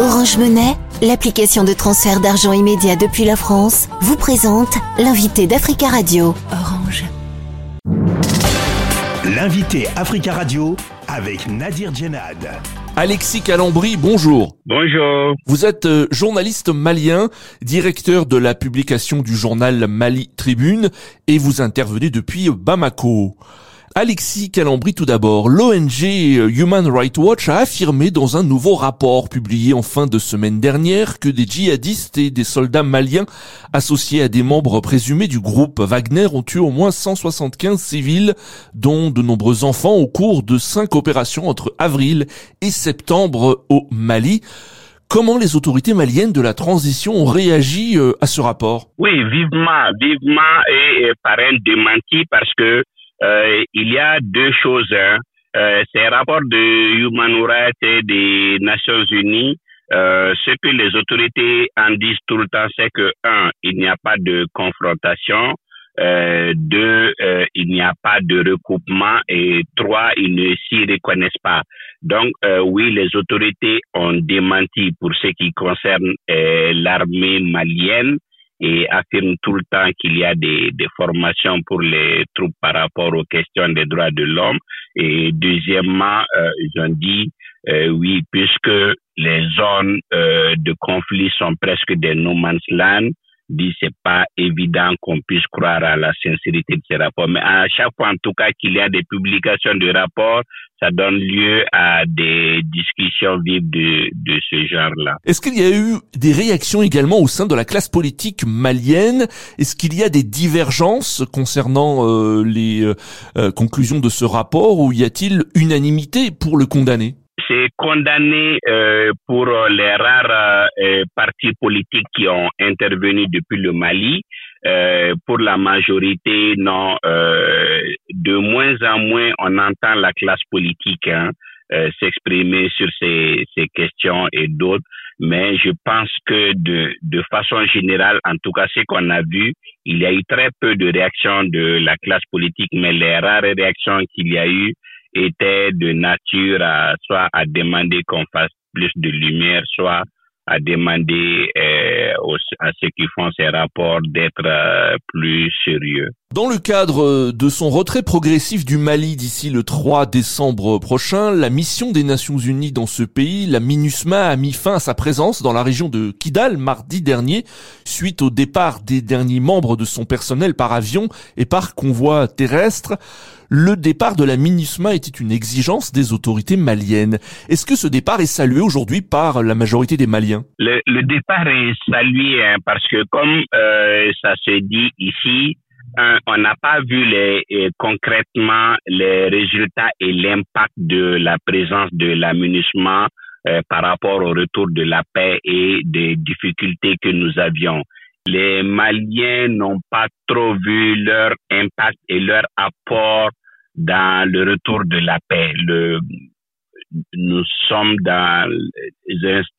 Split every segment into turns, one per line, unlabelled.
Orange Monnaie, l'application de transfert d'argent immédiat depuis la France, vous présente l'invité d'Africa Radio. Orange.
L'invité Africa Radio avec Nadir Djenad.
Alexis Calambri, bonjour.
Bonjour.
Vous êtes euh, journaliste malien, directeur de la publication du journal Mali Tribune et vous intervenez depuis Bamako. Alexis Calambri tout d'abord. L'ONG Human Rights Watch a affirmé dans un nouveau rapport publié en fin de semaine dernière que des djihadistes et des soldats maliens associés à des membres présumés du groupe Wagner ont tué au moins 175 civils, dont de nombreux enfants au cours de cinq opérations entre avril et septembre au Mali. Comment les autorités maliennes de la transition ont réagi euh, à ce rapport?
Oui, vivement, vivement et par un démenti parce que euh, il y a deux choses. Hein. Euh, ces rapports de Human Rights et des Nations Unies, euh, ce que les autorités en disent tout le temps, c'est que, un, il n'y a pas de confrontation, euh, deux, euh, il n'y a pas de recoupement et trois, ils ne s'y reconnaissent pas. Donc, euh, oui, les autorités ont démenti pour ce qui concerne l'armée malienne et affirme tout le temps qu'il y a des, des, formations pour les troupes par rapport aux questions des droits de l'homme. Et deuxièmement, euh, ils ont dit, euh, oui, puisque les zones euh, de conflit sont presque des no man's land, dit c'est pas évident qu'on puisse croire à la sincérité de ces rapports. Mais à chaque fois, en tout cas, qu'il y a des publications de rapports, ça donne lieu à des discussions vives de, de ce genre-là.
Est-ce qu'il y a eu des réactions également au sein de la classe politique malienne? Est-ce qu'il y a des divergences concernant euh, les euh, euh conclusions de ce rapport ou y a-t-il unanimité pour le condamner?
C'est condamné euh, pour les rares euh, partis politiques qui ont intervenu depuis le Mali. Euh, pour la majorité, non. Euh, de moins en moins, on entend la classe politique hein, euh, s'exprimer sur ces, ces questions et d'autres. Mais je pense que de, de façon générale, en tout cas, ce qu'on a vu, il y a eu très peu de réactions de la classe politique, mais les rares réactions qu'il y a eu, était de nature à soit à demander qu'on fasse plus de lumière, soit à demander euh, à ceux qui font ces rapports d'être euh, plus sérieux.
Dans le cadre de son retrait progressif du Mali d'ici le 3 décembre prochain, la mission des Nations Unies dans ce pays, la MINUSMA, a mis fin à sa présence dans la région de Kidal mardi dernier, suite au départ des derniers membres de son personnel par avion et par convoi terrestre. Le départ de la MINUSMA était une exigence des autorités maliennes. Est-ce que ce départ est salué aujourd'hui par la majorité des Maliens?
Le, le, départ est salué hein, parce que comme euh, ça se dit ici, on n'a pas vu les, concrètement les résultats et l'impact de la présence de la MINUSMA euh, par rapport au retour de la paix et des difficultés que nous avions les Maliens n'ont pas trop vu leur impact et leur apport dans le retour de la paix. Nous sommes dans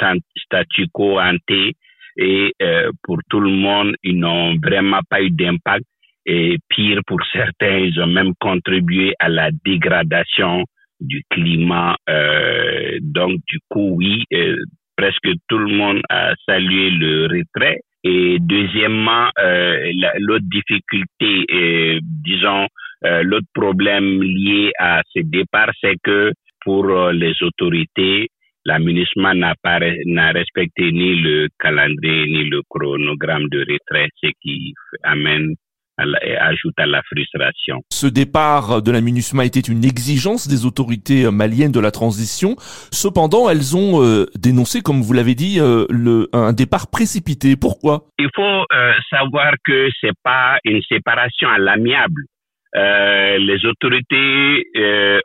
un statu quo hanté et euh, pour tout le monde, ils n'ont vraiment pas eu d'impact. Et pire, pour certains, ils ont même contribué à la dégradation du climat. Euh, donc, du coup, oui, euh, presque tout le monde a salué le retrait. Et deuxièmement, euh, l'autre difficulté, euh, disons, euh, l'autre problème lié à ce départ, c'est que pour euh, les autorités, la n'a pas n'a respecté ni le calendrier ni le chronogramme de retrait, ce qui amène ajoute à la frustration.
Ce départ de la MINUSMA était une exigence des autorités maliennes de la transition. Cependant, elles ont euh, dénoncé, comme vous l'avez dit, euh, le, un départ précipité. Pourquoi?
Il faut euh, savoir que c'est pas une séparation à l'amiable. Les autorités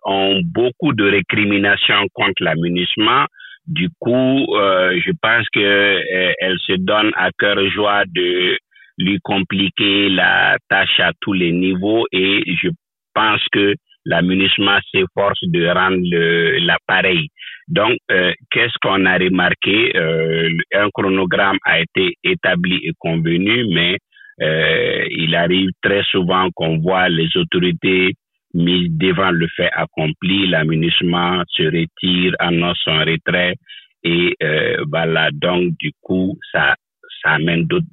ont beaucoup de récriminations contre la MINUSMA. Du coup, je pense que elle se donne à cœur joie de lui compliquer la tâche à tous les niveaux et je pense que la MINUSMA s'efforce de rendre l'appareil. Donc, euh, qu'est-ce qu'on a remarqué? Euh, Un chronogramme a été établi et convenu, mais euh, il arrive très souvent qu'on voit les autorités mises devant le fait accompli, la MINUSMA se retire, annonce son retrait Et voilà, donc du coup, ça, ça amène d'autres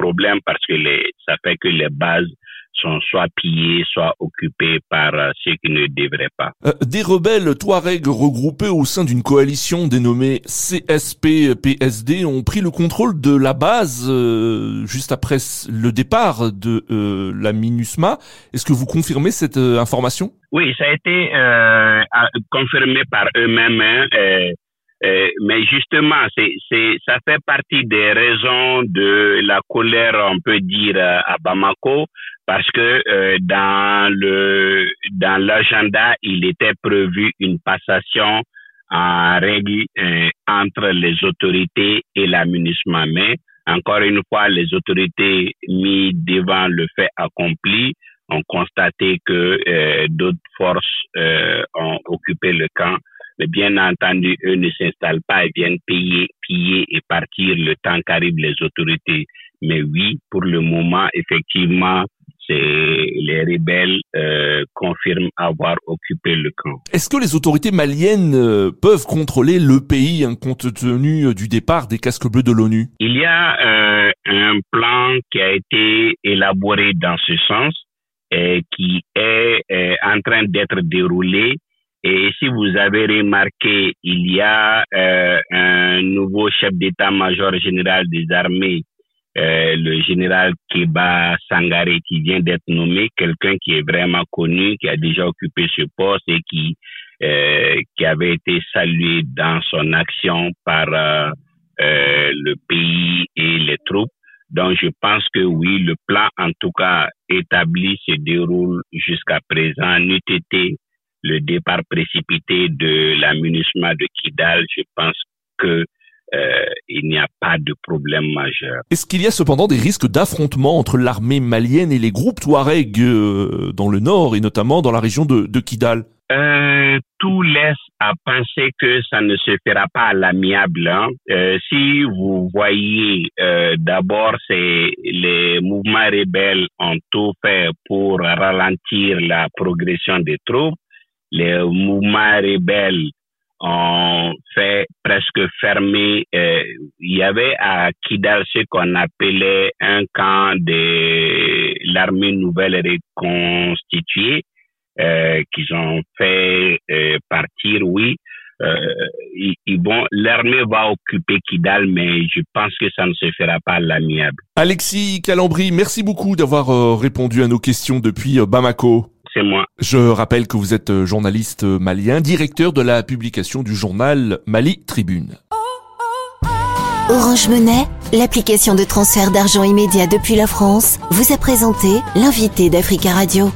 problèmes parce que les, ça fait que les bases sont soit pillés, soit occupés par euh, ceux qui ne devraient pas.
Euh, des rebelles Touaregs regroupés au sein d'une coalition dénommée CSP-PSD ont pris le contrôle de la base euh, juste après le départ de la MINUSMA. Est-ce que vous confirmez cette information?
Oui, ça a été confirmé par eux-mêmes. Hein, mais justement, c'est, ça fait partie des raisons de la colère, on peut dire, à Bamako, parce que euh, dans le dans l'agenda, il était prévu une passation en règle euh, entre les autorités et la Mais encore une fois, les autorités mis devant le fait accompli ont constaté que euh, d'autres forces ont occupé le camp. Mais bien entendu, eux ne s'installent pas et viennent payer, piller et partir le temps qu'arrivent les autorités. Mais oui, pour le moment, effectivement, les rebelles euh, confirment avoir occupé le camp.
Est-ce que les autorités maliennes euh, peuvent contrôler le pays hein, compte tenu euh, du départ des casques bleus de l'ONU?
Il y a un plan qui a été élaboré dans ce sens et qui est en train d'être déroulé. Et si vous avez remarqué, il y a un nouveau chef d'état-major général des armées euh, le général Keba Sangare qui vient d'être nommé, quelqu'un qui est vraiment connu, qui a déjà occupé ce poste et qui euh, qui avait été salué dans son action par euh, le pays et les troupes. Donc je pense que oui, le plan en tout cas établi se déroule jusqu'à présent. N'eût été le départ précipité de la de Kidal, je pense que euh, il n'y a pas de problème majeur.
Est-ce qu'il y a cependant des risques d'affrontement entre l'armée malienne et les groupes Touareg euh, dans le nord et notamment dans la région de, de Kidal?
Euh, Tout laisse à penser que ça ne se fera pas à l'amiable. Hein. Euh, si vous voyez, euh, d'abord, c'est les mouvements rebelles ont tout fait pour ralentir la progression des troupes. Les mouvements rebelles ont fait presque fermer. Euh, il y avait à Kidal ce qu'on appelait un camp de l'armée nouvelle reconstituée euh, qu'ils ont fait euh, partir, oui. Vont, l'armée va occuper Kidal, mais je pense que ça ne se fera pas à l'amiable.
Alexis Calambri, merci beaucoup d'avoir répondu à nos questions depuis Bamako
c'est moi.
Je rappelle que vous êtes euh, journaliste euh, malien, directeur de la publication du journal Mali Tribune.
Orange Monnaie, l'application de transfert d'argent immédiat depuis la France, vous a présenté l'invité d'Africa Radio.